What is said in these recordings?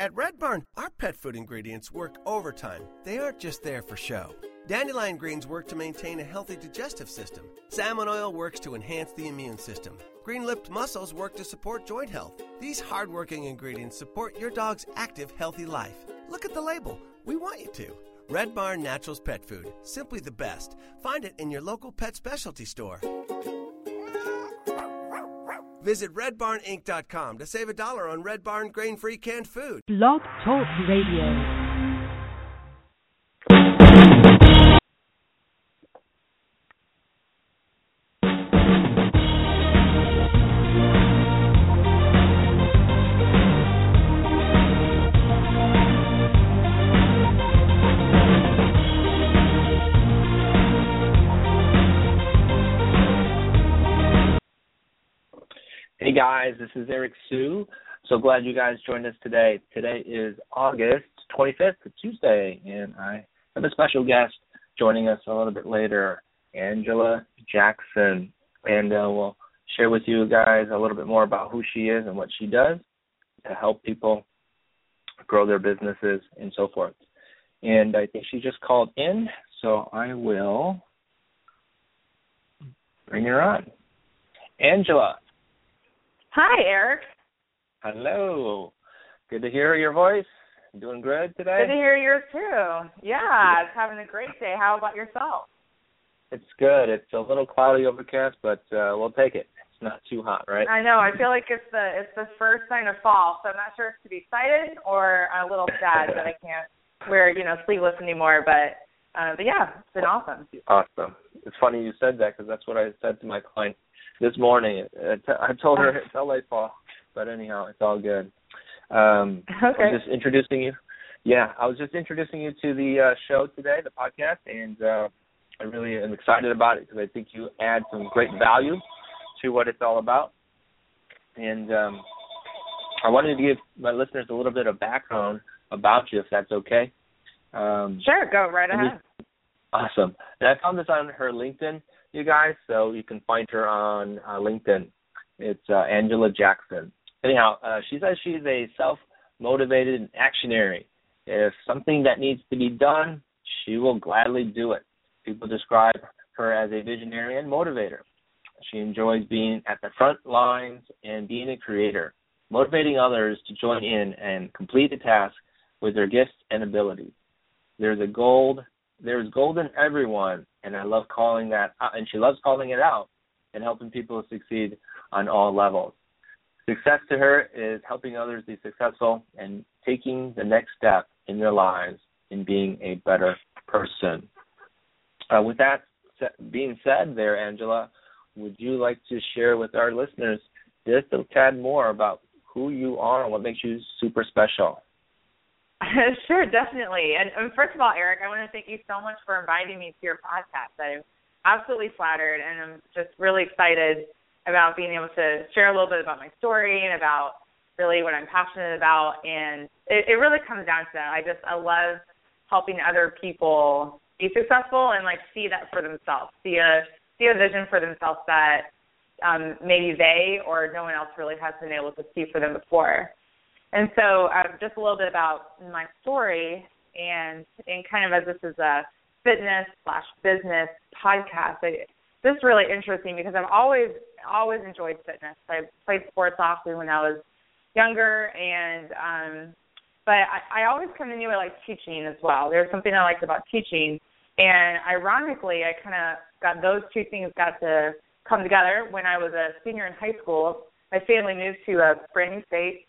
At Red Barn, our pet food ingredients work overtime. They aren't just there for show. Dandelion greens work to maintain a healthy digestive system. Salmon oil works to enhance the immune system. Green lipped mussels work to support joint health. These hardworking ingredients support your dog's active, healthy life. Look at the label. We want you to. Red Barn Naturals Pet Food. Simply the best. Find it in your local pet specialty store. Visit redbarninc.com to save a dollar on Red Barn grain free canned food. Blog Talk Radio. Guys, this is Eric Sue. So glad you guys joined us today. Today is August 25th, Tuesday, and I have a special guest joining us a little bit later, Angela Jackson. And uh, we'll share with you guys a little bit more about who she is and what she does to help people grow their businesses and so forth. And I think she just called in, so I will bring her on. Angela, Hi, Eric. Hello. Good to hear your voice. Doing good today? Good to hear yours too. Yeah, it's having a great day. How about yourself? It's good. It's a little cloudy, overcast, but uh we'll take it. It's not too hot, right? I know. I feel like it's the it's the first sign of fall, so I'm not sure if to be excited or a little sad that I can't wear you know sleeveless anymore. But uh, but yeah, it's been awesome. Awesome. It's funny you said that because that's what I said to my client this morning. I told her it's LA fall, but anyhow, it's all good. Um, Okay. I'm just introducing you. Yeah, I was just introducing you to the uh, show today, the podcast, and uh, I really am excited about it because I think you add some great value to what it's all about. And um, I wanted to give my listeners a little bit of background about you, if that's okay. Um, Sure, go right ahead. Awesome. And I found this on her LinkedIn, you guys, so you can find her on uh, LinkedIn. It's uh, Angela Jackson. Anyhow, uh, she says she's a self-motivated actionary. If something that needs to be done, she will gladly do it. People describe her as a visionary and motivator. She enjoys being at the front lines and being a creator, motivating others to join in and complete the task with their gifts and abilities. There's a gold there's gold in everyone, and I love calling that, out, and she loves calling it out and helping people succeed on all levels. Success to her is helping others be successful and taking the next step in their lives in being a better person. Uh, with that being said, there, Angela, would you like to share with our listeners just a tad more about who you are and what makes you super special? sure, definitely. And, and first of all, Eric, I want to thank you so much for inviting me to your podcast. I'm absolutely flattered, and I'm just really excited about being able to share a little bit about my story and about really what I'm passionate about. And it, it really comes down to that. I just I love helping other people be successful and like see that for themselves, see a see a vision for themselves that um, maybe they or no one else really has been able to see for them before. And so, um, just a little bit about my story, and and kind of as this is a fitness slash business podcast, I, this is really interesting because I've always always enjoyed fitness. I played sports often when I was younger, and um, but I, I always kind of knew I liked teaching as well. There's something I liked about teaching, and ironically, I kind of got those two things got to come together when I was a senior in high school. My family moved to a brand new state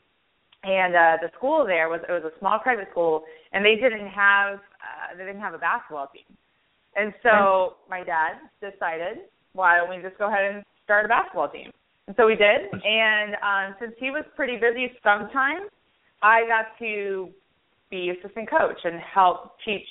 and uh the school there was it was a small private school and they didn't have uh they didn't have a basketball team. And so my dad decided why don't we just go ahead and start a basketball team? And so we did. And um since he was pretty busy sometimes i got to be assistant coach and help teach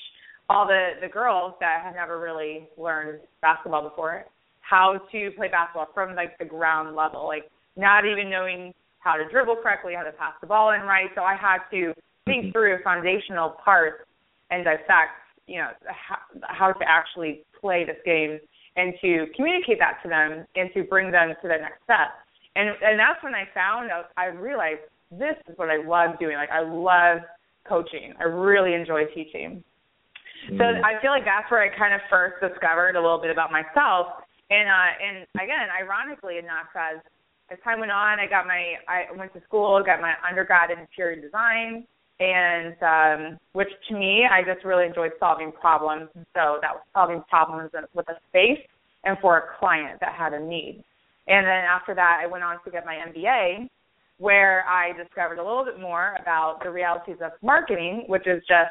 all the the girls that had never really learned basketball before how to play basketball from like the ground level like not even knowing how to dribble correctly, how to pass the ball in right. So I had to think through foundational parts and dissect, you know, how, how to actually play this game and to communicate that to them and to bring them to the next step. And and that's when I found out I realized this is what I love doing. Like I love coaching. I really enjoy teaching. Mm. So I feel like that's where I kind of first discovered a little bit about myself. And uh and again, ironically enough, as as time went on, I got my I went to school, got my undergrad in interior design, and um, which to me, I just really enjoyed solving problems. So that was solving problems with a space and for a client that had a need. And then after that, I went on to get my MBA, where I discovered a little bit more about the realities of marketing, which is just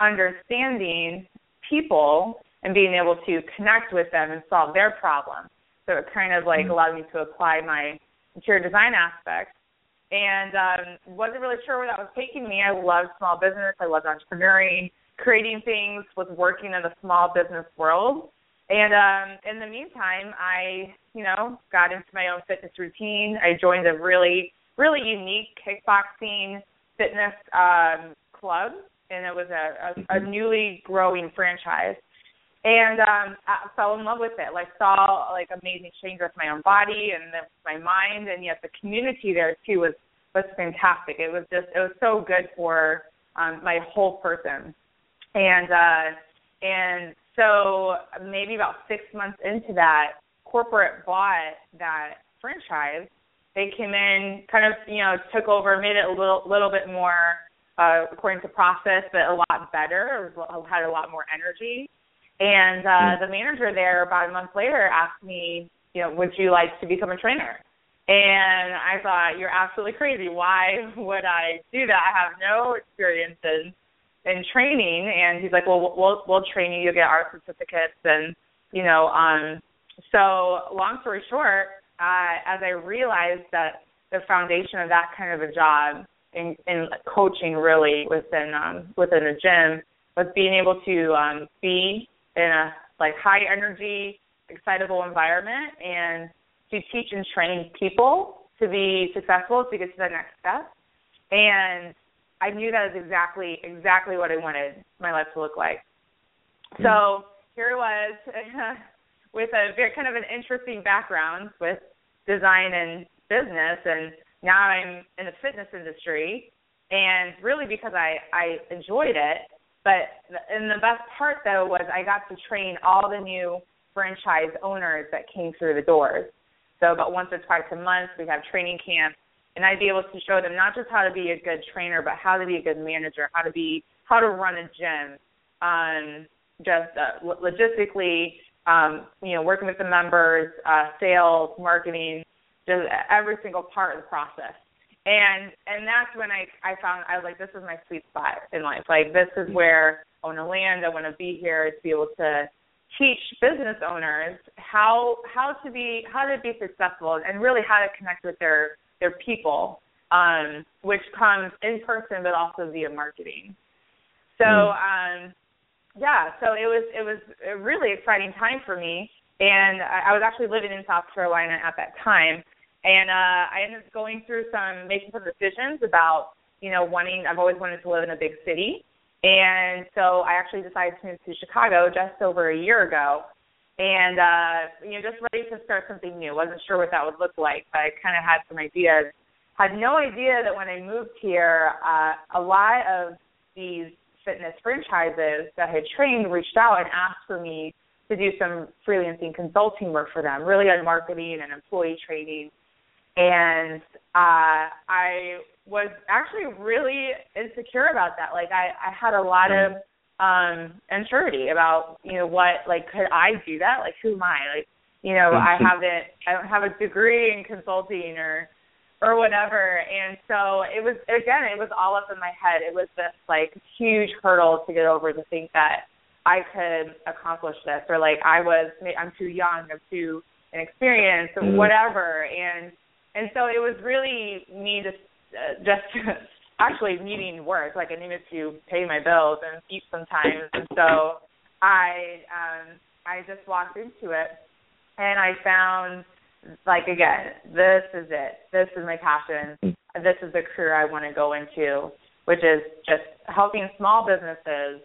understanding people and being able to connect with them and solve their problems. So it kind of like mm-hmm. allowed me to apply my interior design aspect. And um, wasn't really sure where that was taking me. I loved small business. I loved entrepreneuring, creating things, was working in the small business world. And um, in the meantime, I, you know, got into my own fitness routine. I joined a really, really unique kickboxing fitness um, club, and it was a, a, a newly growing franchise. And um, I fell in love with it. Like saw like amazing change with my own body and the, my mind, and yet the community there too was was fantastic. It was just it was so good for um, my whole person. And uh, and so maybe about six months into that, corporate bought that franchise. They came in, kind of, you know, took over, made it a little, little bit more uh, according to process, but a lot better. Had a lot more energy. And uh, hmm. the manager there, about a month later, asked me, you know, would you like to become a trainer? And I thought, you're absolutely crazy. Why would I do that? I have no experience in in training and he's like well we'll we'll train you you'll get our certificates and you know um so long story short uh as i realized that the foundation of that kind of a job in in coaching really within um within a gym was being able to um be in a like high energy excitable environment and to teach and train people to be successful to get to the next step and I knew that was exactly exactly what I wanted my life to look like. Mm. So here it was with a very kind of an interesting background with design and business, and now I'm in the fitness industry, and really because I I enjoyed it. But and the best part though was I got to train all the new franchise owners that came through the doors. So about once or twice a month we have training camps and I'd be able to show them not just how to be a good trainer, but how to be a good manager, how to be how to run a gym, um, just uh, logistically, um, you know, working with the members, uh, sales, marketing, just every single part of the process. And and that's when I I found I was like this is my sweet spot in life. Like this is where I want to land. I want to be here to be able to teach business owners how how to be how to be successful and really how to connect with their their people, um, which comes in person but also via marketing. So mm. um, yeah, so it was it was a really exciting time for me, and I, I was actually living in South Carolina at that time, and uh, I ended up going through some making some decisions about you know wanting I've always wanted to live in a big city, and so I actually decided to move to Chicago just over a year ago and uh, you know, just ready to start something new. wasn't sure what that would look like, but I kind of had some ideas. Had no idea that when I moved here, uh, a lot of these fitness franchises that I had trained reached out and asked for me to do some freelancing consulting work for them, really on marketing and employee training. And uh, I was actually really insecure about that. Like I, I had a lot of um uncertainty about you know what like could I do that? Like who am I? Like you know I haven't I don't have a degree in consulting or or whatever. And so it was again it was all up in my head. It was this like huge hurdle to get over to think that I could accomplish this or like I was I'm too young I'm too inexperienced or mm-hmm. whatever. And and so it was really me just uh, just actually needing work. Like I needed to pay my bills and eat sometimes, and so I um I just walked into it, and I found like again, this is it. This is my passion. This is the career I want to go into, which is just helping small businesses.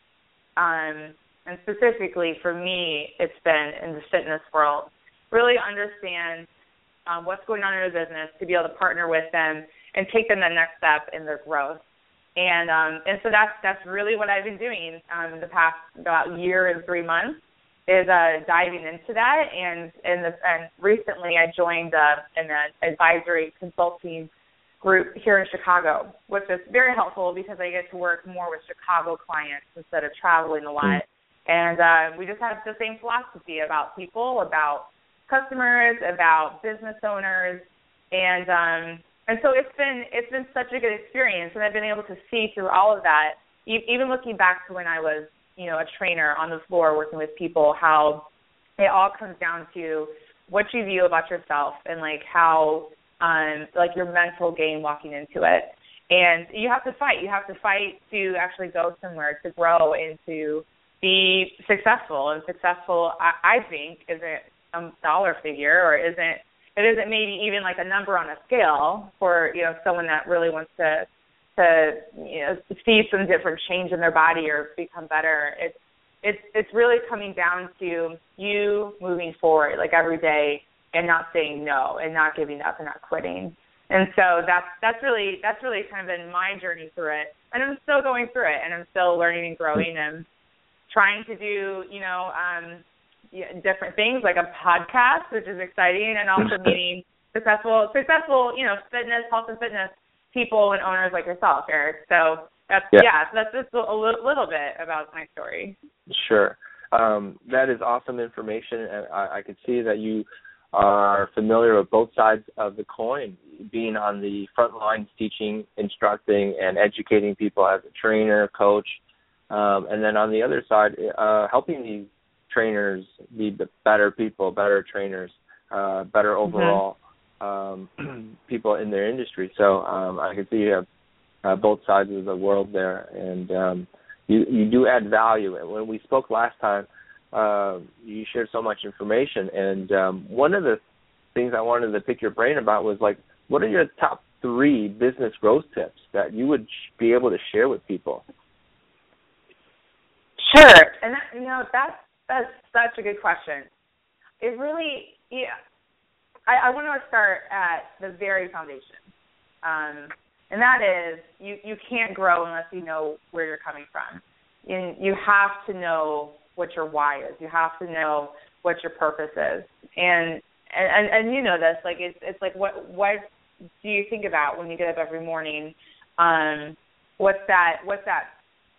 Um, and specifically for me, it's been in the fitness world. Really understand um, what's going on in their business to be able to partner with them and take them the next step in their growth. And um, and so that's that's really what I've been doing um, the past about year and three months is uh, diving into that. And and the, and recently I joined uh, an advisory consulting group here in Chicago, which is very helpful because I get to work more with Chicago clients instead of traveling a lot. And uh, we just have the same philosophy about people, about customers, about business owners, and um, and so it's been it's been such a good experience, and I've been able to see through all of that, even looking back to when I was you know a trainer on the floor working with people, how it all comes down to what you view about yourself and like how um like your mental game walking into it. And you have to fight. You have to fight to actually go somewhere, to grow, and to be successful. And successful, I, I think, isn't a dollar figure or isn't it isn't maybe even like a number on a scale for you know someone that really wants to to you know see some different change in their body or become better. It's it's it's really coming down to you moving forward like every day and not saying no and not giving up and not quitting. And so that's that's really that's really kind of been my journey through it. And i'm still going through it and i'm still learning and growing and trying to do you know um different things like a podcast, which is exciting, and also meeting successful, successful, you know, fitness, health and fitness people and owners like yourself, Eric. So that's yeah, yeah so that's just a little, little bit about my story. Sure, um, that is awesome information, and I, I can see that you are familiar with both sides of the coin, being on the front lines, teaching, instructing, and educating people as a trainer, coach, um, and then on the other side, uh, helping these trainers be the better people, better trainers, uh, better mm-hmm. overall mm-hmm. um, people in their industry. So um, I can see you have uh, both sides of the world there, and um, you you do add value. And when we spoke last time, uh, you shared so much information, and um, one of the things I wanted to pick your brain about was like, what are your top three business growth tips that you would be able to share with people? Sure, and that, you know that's that's such a good question. It really, yeah. I, I want to start at the very foundation, um, and that is you you can't grow unless you know where you're coming from. And you have to know what your why is. You have to know what your purpose is. And and and, and you know this, like it's it's like what what do you think about when you get up every morning? Um, what's that? What's that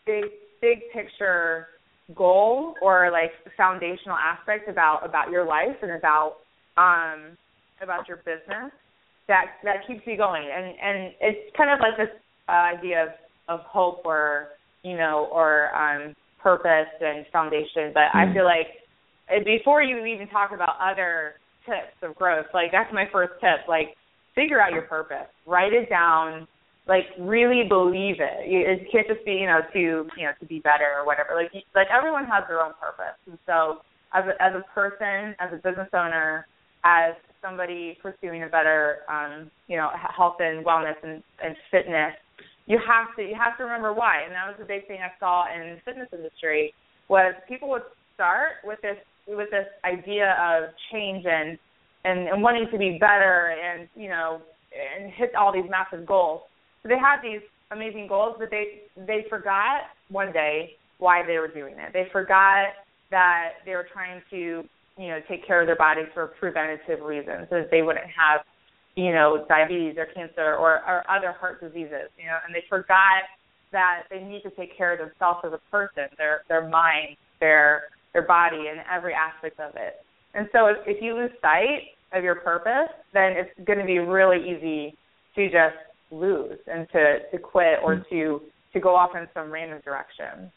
big big picture goal or like foundational aspect about about your life and about um about your business that that keeps you going. And and it's kind of like this uh, idea of of hope or you know or um purpose and foundation. But mm. i feel like before you even talk about other tips of growth like that's my first tip. Like figure out your purpose. Write it down like really believe it. It can't just be you know to you know to be better or whatever. Like like everyone has their own purpose, and so as a, as a person, as a business owner, as somebody pursuing a better um, you know health and wellness and, and fitness, you have to you have to remember why. And that was the big thing I saw in the fitness industry was people would start with this with this idea of change and and, and wanting to be better and you know and hit all these massive goals so they had these amazing goals, but they they forgot one day why they were doing it. They forgot that they were trying to you know take care of their bodies for preventative reasons, so that they wouldn't have you know diabetes or cancer or, or other heart diseases. You know, and they forgot that they need to take care of themselves as a person, their their mind, their their body, and every aspect of it. And so if, if you lose sight of your purpose, then it's going to be really easy to just lose and to to quit or mm-hmm. to to go off in some random direction.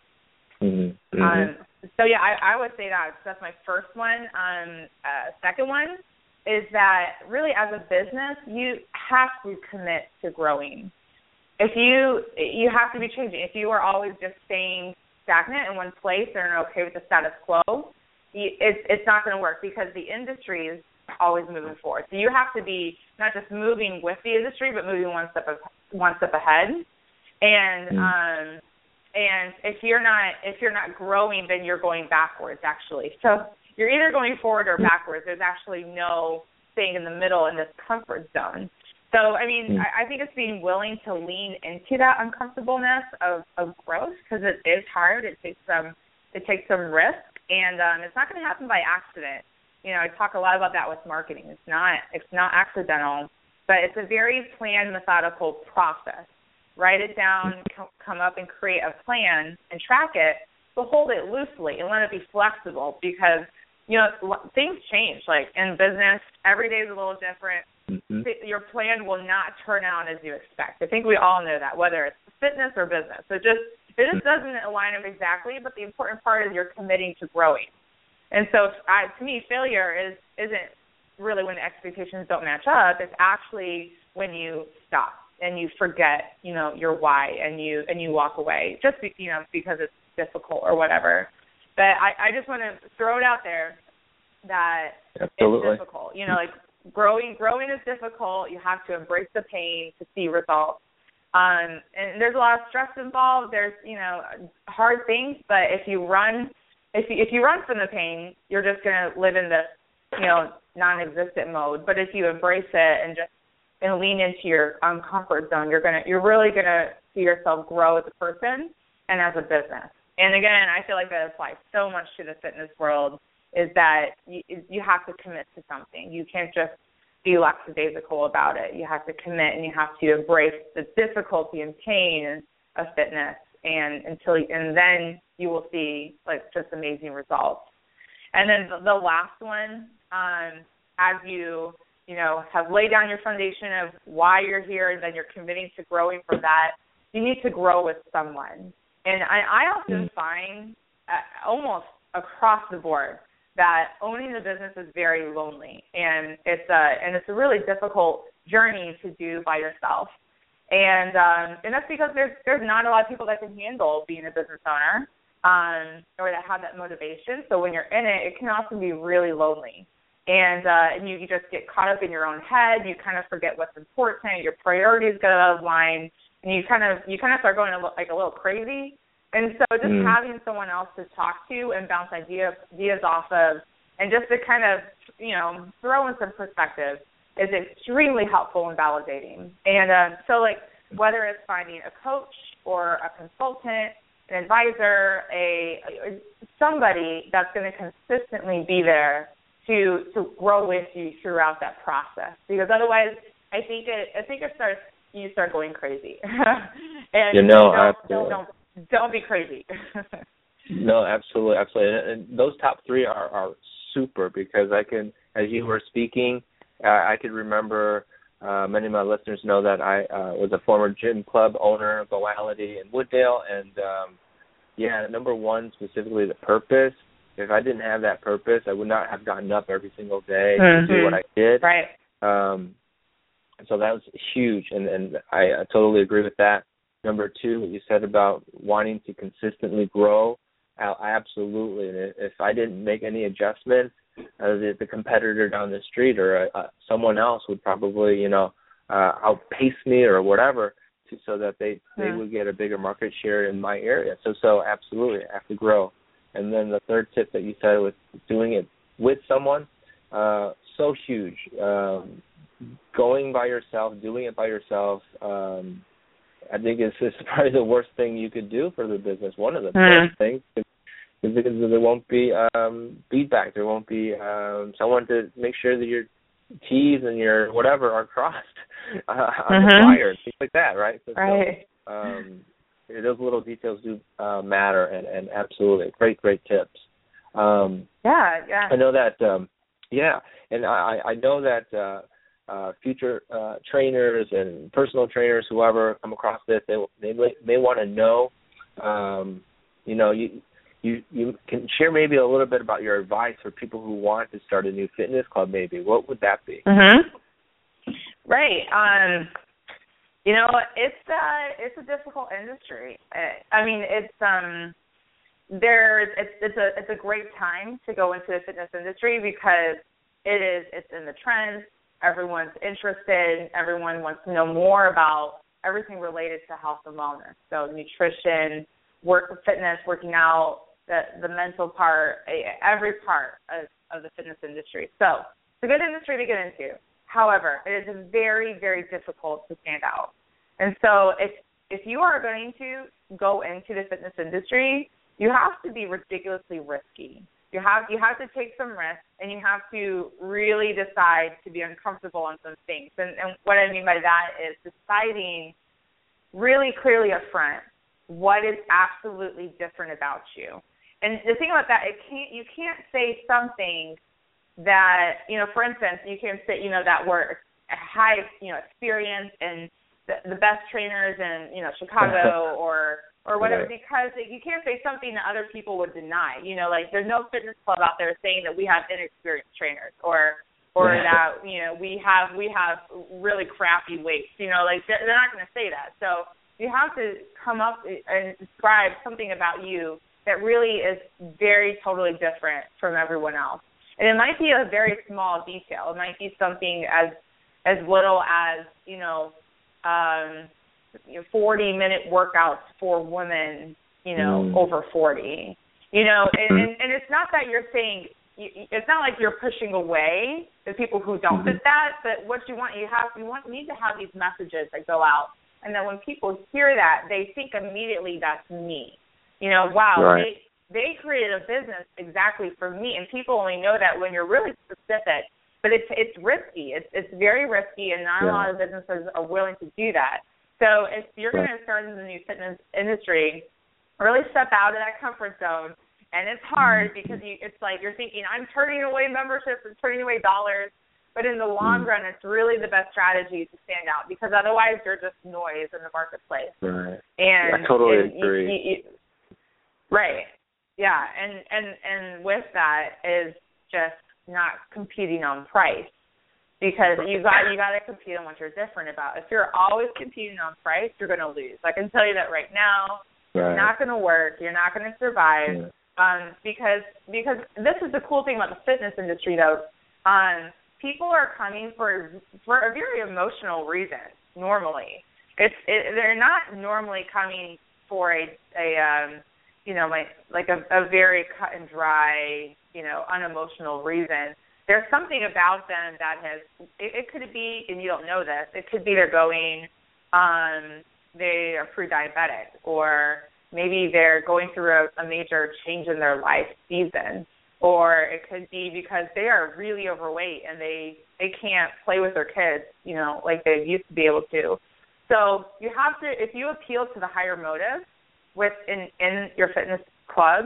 Mm-hmm. Um, so yeah, I, I would say that that's my first one. Um, uh, second one is that really as a business, you have to commit to growing. If you you have to be changing. If you are always just staying stagnant in one place and are okay with the status quo, it's it's not going to work because the industry is always moving forward. So you have to be not just moving with the industry, but moving one step of, one step ahead. And mm. um, and if you're not if you're not growing, then you're going backwards actually. So you're either going forward or backwards. There's actually no staying in the middle in this comfort zone. So, I mean, Mm. I, I think it's being willing to lean into that uncomfortableness of of growth because it is hard. It takes some it takes some risk, and um, it's not going to happen by accident. You know, I talk a lot about that with marketing. It's not it's not accidental, but it's a very planned, methodical process. Write it down, co- come up and create a plan and track it, but hold it loosely and let it be flexible because you know things change. Like in business, every day is a little different Mm-hmm. your plan will not turn out as you expect. I think we all know that, whether it's fitness or business. So just it just doesn't align up exactly. But the important part is you're committing to growing. And so, I, to me, failure is isn't really when expectations don't match up. It's actually when you stop and you forget, you know, your why and you and you walk away just be, you know because it's difficult or whatever. But I, I just want to throw it out there that Absolutely. it's difficult. You know, like growing growing is difficult. You have to embrace the pain to see results. Um, and there's a lot of stress involved. There's you know hard things, but if you run, if you, if you run from the pain, you're just gonna live in this you know non-existent mode. But if you embrace it and just and lean into your um, comfort zone, you're gonna you're really gonna see yourself grow as a person and as a business. And again, I feel like that applies so much to the fitness world is that you, you have to commit to something. You can't just be lackadaisical about it. You have to commit and you have to embrace the difficulty and pain of fitness and until and then you will see like just amazing results. And then the, the last one, um, as you you know have laid down your foundation of why you're here, and then you're committing to growing from that, you need to grow with someone. And I, I often find uh, almost across the board that owning the business is very lonely and it's a and it's a really difficult journey to do by yourself. And um and that's because there's there's not a lot of people that can handle being a business owner um or that have that motivation. So when you're in it, it can often be really lonely. And uh and you, you just get caught up in your own head, you kind of forget what's important, your priorities get out of line and you kind of you kind of start going a, li- like a little crazy and so just Mm. having someone else to talk to and bounce ideas ideas off of and just to kind of, you know, throw in some perspective is extremely helpful and validating. And um, so like whether it's finding a coach or a consultant, an advisor, a, somebody that's going to consistently be there to to grow with you throughout that process. Because otherwise, I think it I think it starts you start going crazy. and You know, don't, absolutely. don't don't don't be crazy. No, absolutely, absolutely, and, and those top three are are super because I can, as you were speaking, uh, I could remember. Uh, many of my listeners know that I uh, was a former gym club owner, Goality in Wooddale, and um, yeah, number one specifically the purpose. If I didn't have that purpose, I would not have gotten up every single day to do what I did. right. Um, so that was huge, and and I, I totally agree with that. Number two, what you said about wanting to consistently grow, absolutely. And if I didn't make any adjustments, uh, the, the competitor down the street or uh, someone else would probably, you know, uh, outpace me or whatever, to, so that they they would get a bigger market share in my area. So so absolutely, I have to grow. And then the third tip that you said was doing it with someone, uh, so huge. Um, going by yourself, doing it by yourself, um, I think it's, it's probably the worst thing you could do for the business. One of the Hmm. worst things, because there won't be um, feedback. There won't be um, someone to make sure that your T's and your whatever are crossed uh, on the Mhm. flyer and things like that, right? So, so, Right. um, those little details do uh, matter, and, and absolutely great, great tips. Um, Yeah, yeah. I know that. Um, yeah, and I, I know that uh, uh, future uh, trainers and personal trainers, whoever come across this, they they may, may want to know. Um, you know, you you you can share maybe a little bit about your advice for people who want to start a new fitness club. Maybe what would that be? Mhm. Right. Um you know, it's uh it's a difficult industry. I, I mean, it's um there's it's it's a it's a great time to go into the fitness industry because it is it's in the trends, everyone's interested, everyone wants to know more about everything related to health and wellness. So nutrition, work fitness, working out, the the mental part, every part of, of the fitness industry. So it's a good industry to get into. However, it is very, very difficult to stand out. And so if if you are going to go into the fitness industry, you have to be ridiculously risky. You have you have to take some risks and you have to really decide to be uncomfortable on some things. And, and what I mean by that is deciding really clearly up front what is absolutely different about you. And the thing about that, it can't you can't say something that you know. For instance, you can say you know that we're high you know experience and the, the best trainers in you know Chicago or or whatever right. because you can't say something that other people would deny. You know, like there's no fitness club out there saying that we have inexperienced trainers or or that you know we have we have really crappy weights. You know, like they're, they're not going to say that. So you have to come up and describe something about you that really is very totally different from everyone else. And it might be a very small detail. It might be something as as little as you know um, you know, 40 minute workouts for women, you know, mm. over 40. You know, and, and and it's not that you're saying it's not like you're pushing away the people who don't fit mm-hmm. that, but what you want you have you want need to have these messages that go out, and then when people hear that, they think immediately that's me. You know, wow, right. they they created a business exactly for me, and people only know that when you're really specific. But it's it's risky. It's it's very risky, and not yeah. a lot of businesses are willing to do that. So if you're going to start in the new fitness industry, really step out of that comfort zone. And it's hard mm-hmm. because you, it's like you're thinking, I'm turning away memberships and turning away dollars. But in the long mm. run, it's really the best strategy to stand out because otherwise you're just noise in the marketplace. Right. And I totally and agree. You, you, you, right. Yeah. And and and with that is just not competing on price because you got you got to compete on what you're different about. If you're always competing on price, you're going to lose. I can tell you that right now. Right. It's not going to work. You're not going to survive. Yeah. Um, because because this is the cool thing about the fitness industry though. Um, people are coming for for a very emotional reason. Normally, it's it, they're not normally coming for a a um, you know like like a, a very cut and dry you know unemotional reason there's something about them that has it, it could be and you don't know this it could be they're going um they are pre-diabetic or maybe they're going through a, a major change in their life season or it could be because they are really overweight and they they can't play with their kids you know like they used to be able to. So you have to if you appeal to the higher motive with in in your fitness club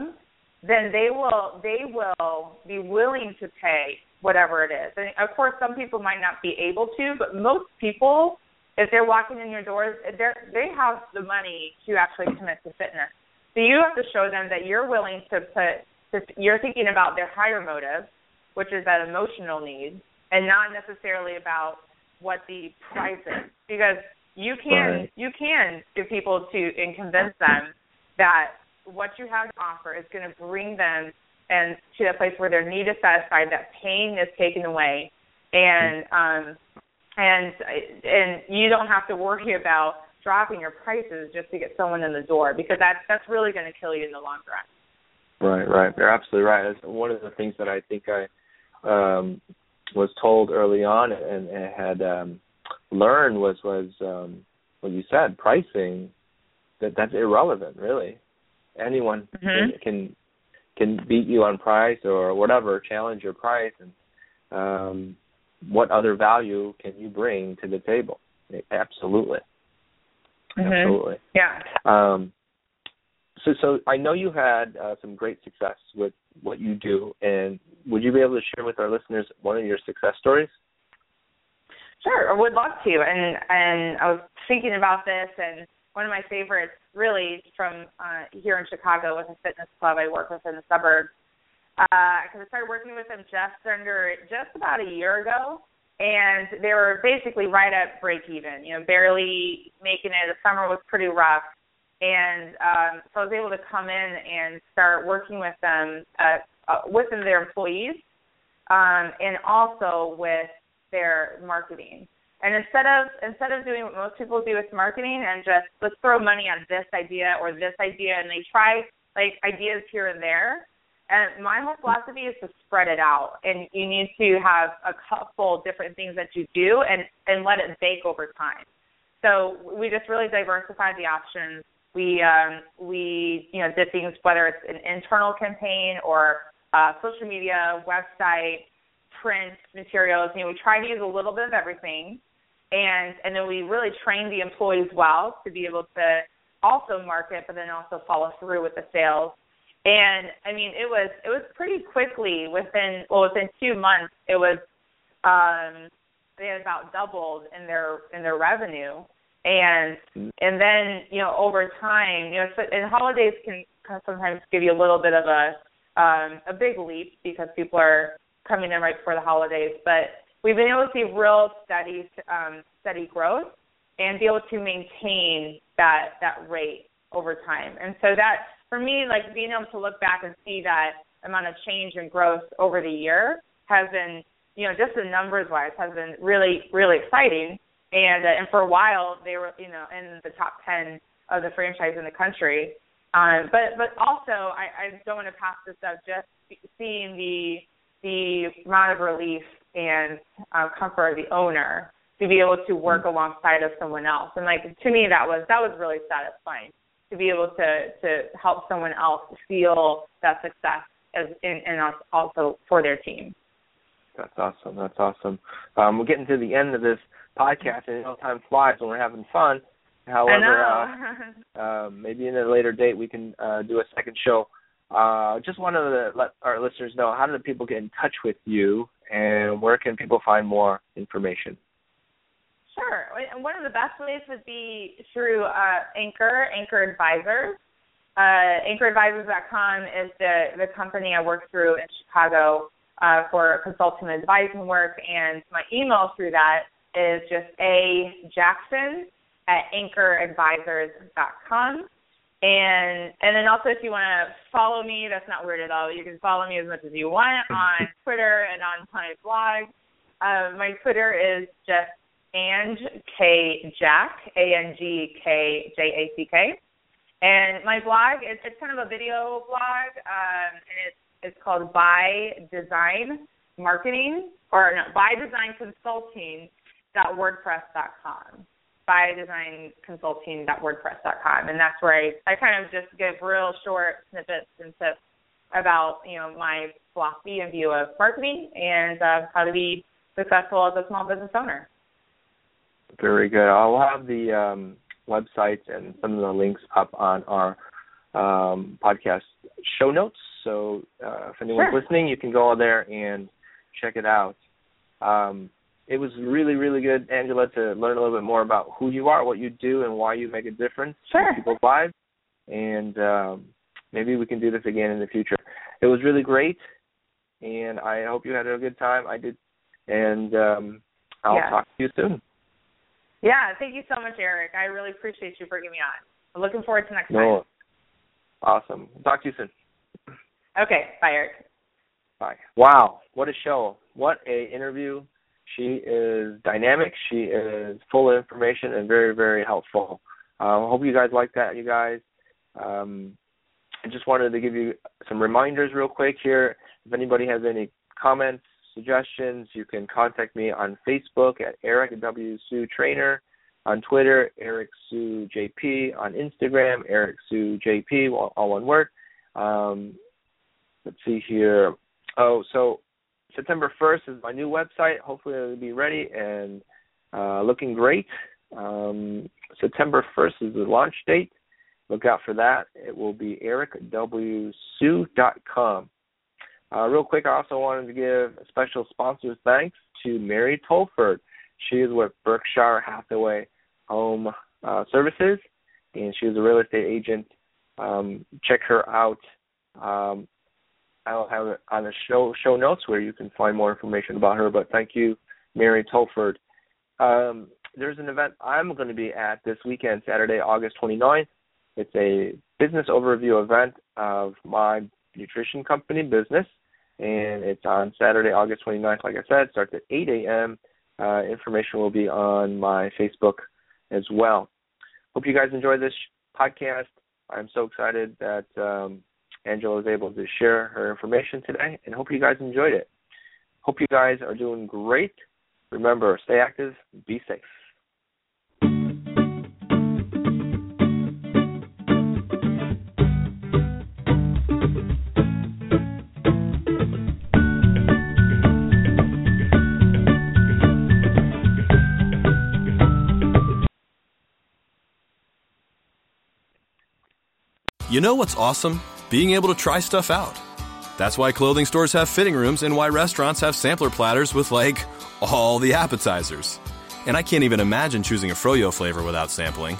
then they will they will be willing to pay whatever it is. And of course, some people might not be able to, but most people, if they're walking in your doors, they they have the money to actually commit to fitness. So you have to show them that you're willing to put, to, you're thinking about their higher motive, which is that emotional need, and not necessarily about what the price is. Because you can right. you can get people to and convince them that what you have to offer is going to bring them and to that place where their need is satisfied, that pain is taken away, and um, and and you don't have to worry about dropping your prices just to get someone in the door because that's that's really going to kill you in the long run. Right, right. You're absolutely right. It's one of the things that I think I um, was told early on and, and had um, learned was was um, what you said, pricing. That that's irrelevant, really. Anyone mm-hmm. can, can can beat you on price or whatever, challenge your price, and um, what other value can you bring to the table? Absolutely, mm-hmm. absolutely. Yeah. Um, so, so I know you had uh, some great success with what you do, and would you be able to share with our listeners one of your success stories? Sure, I would love to. And and I was thinking about this, and one of my favorites really from uh, here in Chicago was a fitness club I work with in the suburbs. Because uh, I started working with them just under just about a year ago, and they were basically right at break even. You know, barely making it. The summer was pretty rough, and um, so I was able to come in and start working with them, uh, uh, with their employees, um, and also with their marketing. And instead of instead of doing what most people do with marketing and just let's throw money at this idea or this idea and they try like ideas here and there And my whole philosophy is to spread it out, and you need to have a couple different things that you do, and and let it bake over time. So we just really diversified the options. We um, we you know did things whether it's an internal campaign or uh, social media, website, print materials. You know, we try to use a little bit of everything, and and then we really train the employees well to be able to also market, but then also follow through with the sales. And I mean it was it was pretty quickly within well within two months it was um they had about doubled in their in their revenue. And and then you know over time you know and holidays can, can sometimes give you a little bit of a um a big leap because people are coming in right before the holidays. But we've been able to see real steady um steady growth and be able to maintain that that rate over time and so that for me, like being able to look back and see that amount of change and growth over the year has been, you know, just the numbers wise has been really, really exciting. And uh, and for a while they were, you know, in the top ten of the franchise in the country. Um, but but also I, I don't want to pass this up. Just seeing the the amount of relief and uh, comfort of the owner to be able to work alongside of someone else, and like to me that was that was really satisfying to be able to to help someone else feel that success as in, and also for their team. That's awesome. That's awesome. Um, we're getting to the end of this podcast, and time flies when we're having fun. However, uh, uh, maybe in a later date we can uh, do a second show. Uh, just wanted to let our listeners know how do the people get in touch with you, and where can people find more information? Sure. One of the best ways would be through uh, Anchor, Anchor Advisors. Uh, AnchorAdvisors.com is the, the company I work through in Chicago uh, for consulting and advising work, and my email through that is just a jackson at anchoradvisors.com. And and then also if you want to follow me, that's not weird at all. You can follow me as much as you want on Twitter and on my blog. Uh, my Twitter is just Ange K Jack, A N G K J A C K. And my blog is it's kind of a video blog, um, and it's it's called By Design Marketing or no, By Design Consulting dot wordpress dot com by design consulting dot wordpress dot com and that's where I, I kind of just give real short snippets and tips about you know my philosophy and view of marketing and uh, how to be successful as a small business owner. Very good. I'll have the um, websites and some of the links up on our um, podcast show notes. So uh, if anyone's sure. listening, you can go there and check it out. Um, it was really, really good, Angela, to learn a little bit more about who you are, what you do, and why you make a difference sure. in people's lives. And um, maybe we can do this again in the future. It was really great, and I hope you had a good time. I did, and um, I'll yeah. talk to you soon. Yeah, thank you so much, Eric. I really appreciate you bringing me on. I'm looking forward to next no. time. Awesome. Talk to you soon. Okay, bye, Eric. Bye. Wow, what a show! What a interview. She is dynamic. She is full of information and very, very helpful. I uh, hope you guys like that, you guys. Um, I just wanted to give you some reminders real quick here. If anybody has any comments, suggestions, you can contact me on Facebook at Eric W. Sue Trainer, on Twitter, Eric Sue JP, on Instagram, Eric Sue JP, all one word. Um, let's see here. Oh, so September 1st is my new website. Hopefully, it'll be ready and uh, looking great. Um, September 1st is the launch date. Look out for that. It will be ericwsue.com. Uh, real quick, I also wanted to give special sponsor thanks to Mary Tolford. She is with Berkshire Hathaway Home uh, Services, and she is a real estate agent. Um, check her out. Um, I'll have it on the show show notes where you can find more information about her. But thank you, Mary Tolford. Um, there's an event I'm going to be at this weekend, Saturday, August 29th. It's a business overview event of my nutrition company business and it's on Saturday, August 29th. Like I said, starts at 8 a.m. Uh, information will be on my Facebook as well. Hope you guys enjoy this podcast. I'm so excited that um, Angela was able to share her information today, and hope you guys enjoyed it. Hope you guys are doing great. Remember, stay active, be safe. You know what's awesome? Being able to try stuff out. That's why clothing stores have fitting rooms and why restaurants have sampler platters with, like, all the appetizers. And I can't even imagine choosing a Froyo flavor without sampling.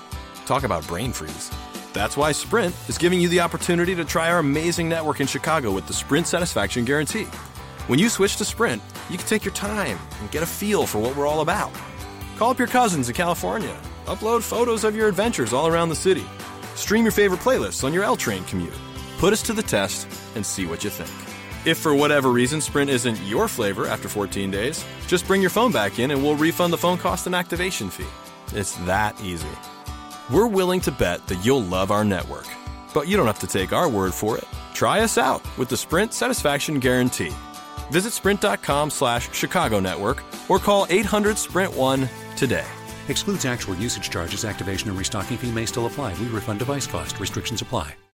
Talk about brain freeze. That's why Sprint is giving you the opportunity to try our amazing network in Chicago with the Sprint Satisfaction Guarantee. When you switch to Sprint, you can take your time and get a feel for what we're all about. Call up your cousins in California, upload photos of your adventures all around the city, stream your favorite playlists on your L train commute, put us to the test, and see what you think. If for whatever reason Sprint isn't your flavor after 14 days, just bring your phone back in and we'll refund the phone cost and activation fee. It's that easy. We're willing to bet that you'll love our network, but you don't have to take our word for it. Try us out with the Sprint Satisfaction Guarantee. Visit sprint.com slash Chicago Network or call 800 Sprint 1 today. Excludes actual usage charges, activation and restocking fee may still apply. We refund device cost. Restrictions apply.